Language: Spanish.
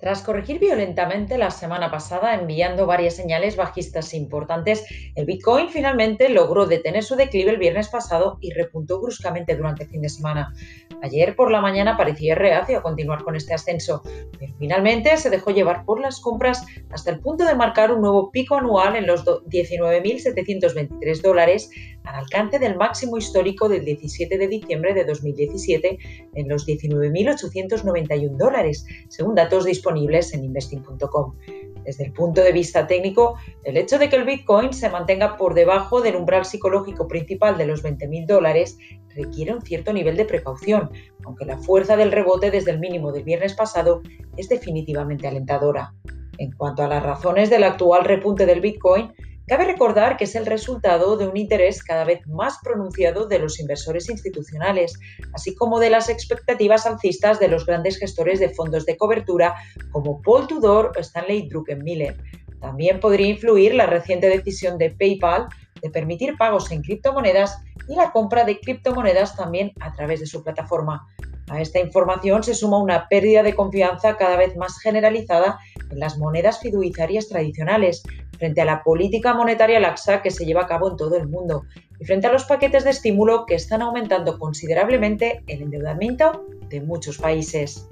Tras corregir violentamente la semana pasada, enviando varias señales bajistas importantes, el Bitcoin finalmente logró detener su declive el viernes pasado y repuntó bruscamente durante el fin de semana. Ayer por la mañana parecía reacio a continuar con este ascenso, finalmente se dejó llevar por las compras hasta el punto de marcar un nuevo pico anual en los 19.723 dólares al alcance del máximo histórico del 17 de diciembre de 2017 en los 19.891 dólares, según datos disponibles en investing.com. Desde el punto de vista técnico, el hecho de que el Bitcoin se mantenga por debajo del umbral psicológico principal de los 20.000 dólares requiere un cierto nivel de precaución, aunque la fuerza del rebote desde el mínimo del viernes pasado es definitivamente alentadora. En cuanto a las razones del actual repunte del Bitcoin, Cabe recordar que es el resultado de un interés cada vez más pronunciado de los inversores institucionales, así como de las expectativas alcistas de los grandes gestores de fondos de cobertura como Paul Tudor o Stanley Druckenmiller. También podría influir la reciente decisión de PayPal de permitir pagos en criptomonedas y la compra de criptomonedas también a través de su plataforma. A esta información se suma una pérdida de confianza cada vez más generalizada en las monedas fiduciarias tradicionales, frente a la política monetaria laxa que se lleva a cabo en todo el mundo y frente a los paquetes de estímulo que están aumentando considerablemente el endeudamiento de muchos países.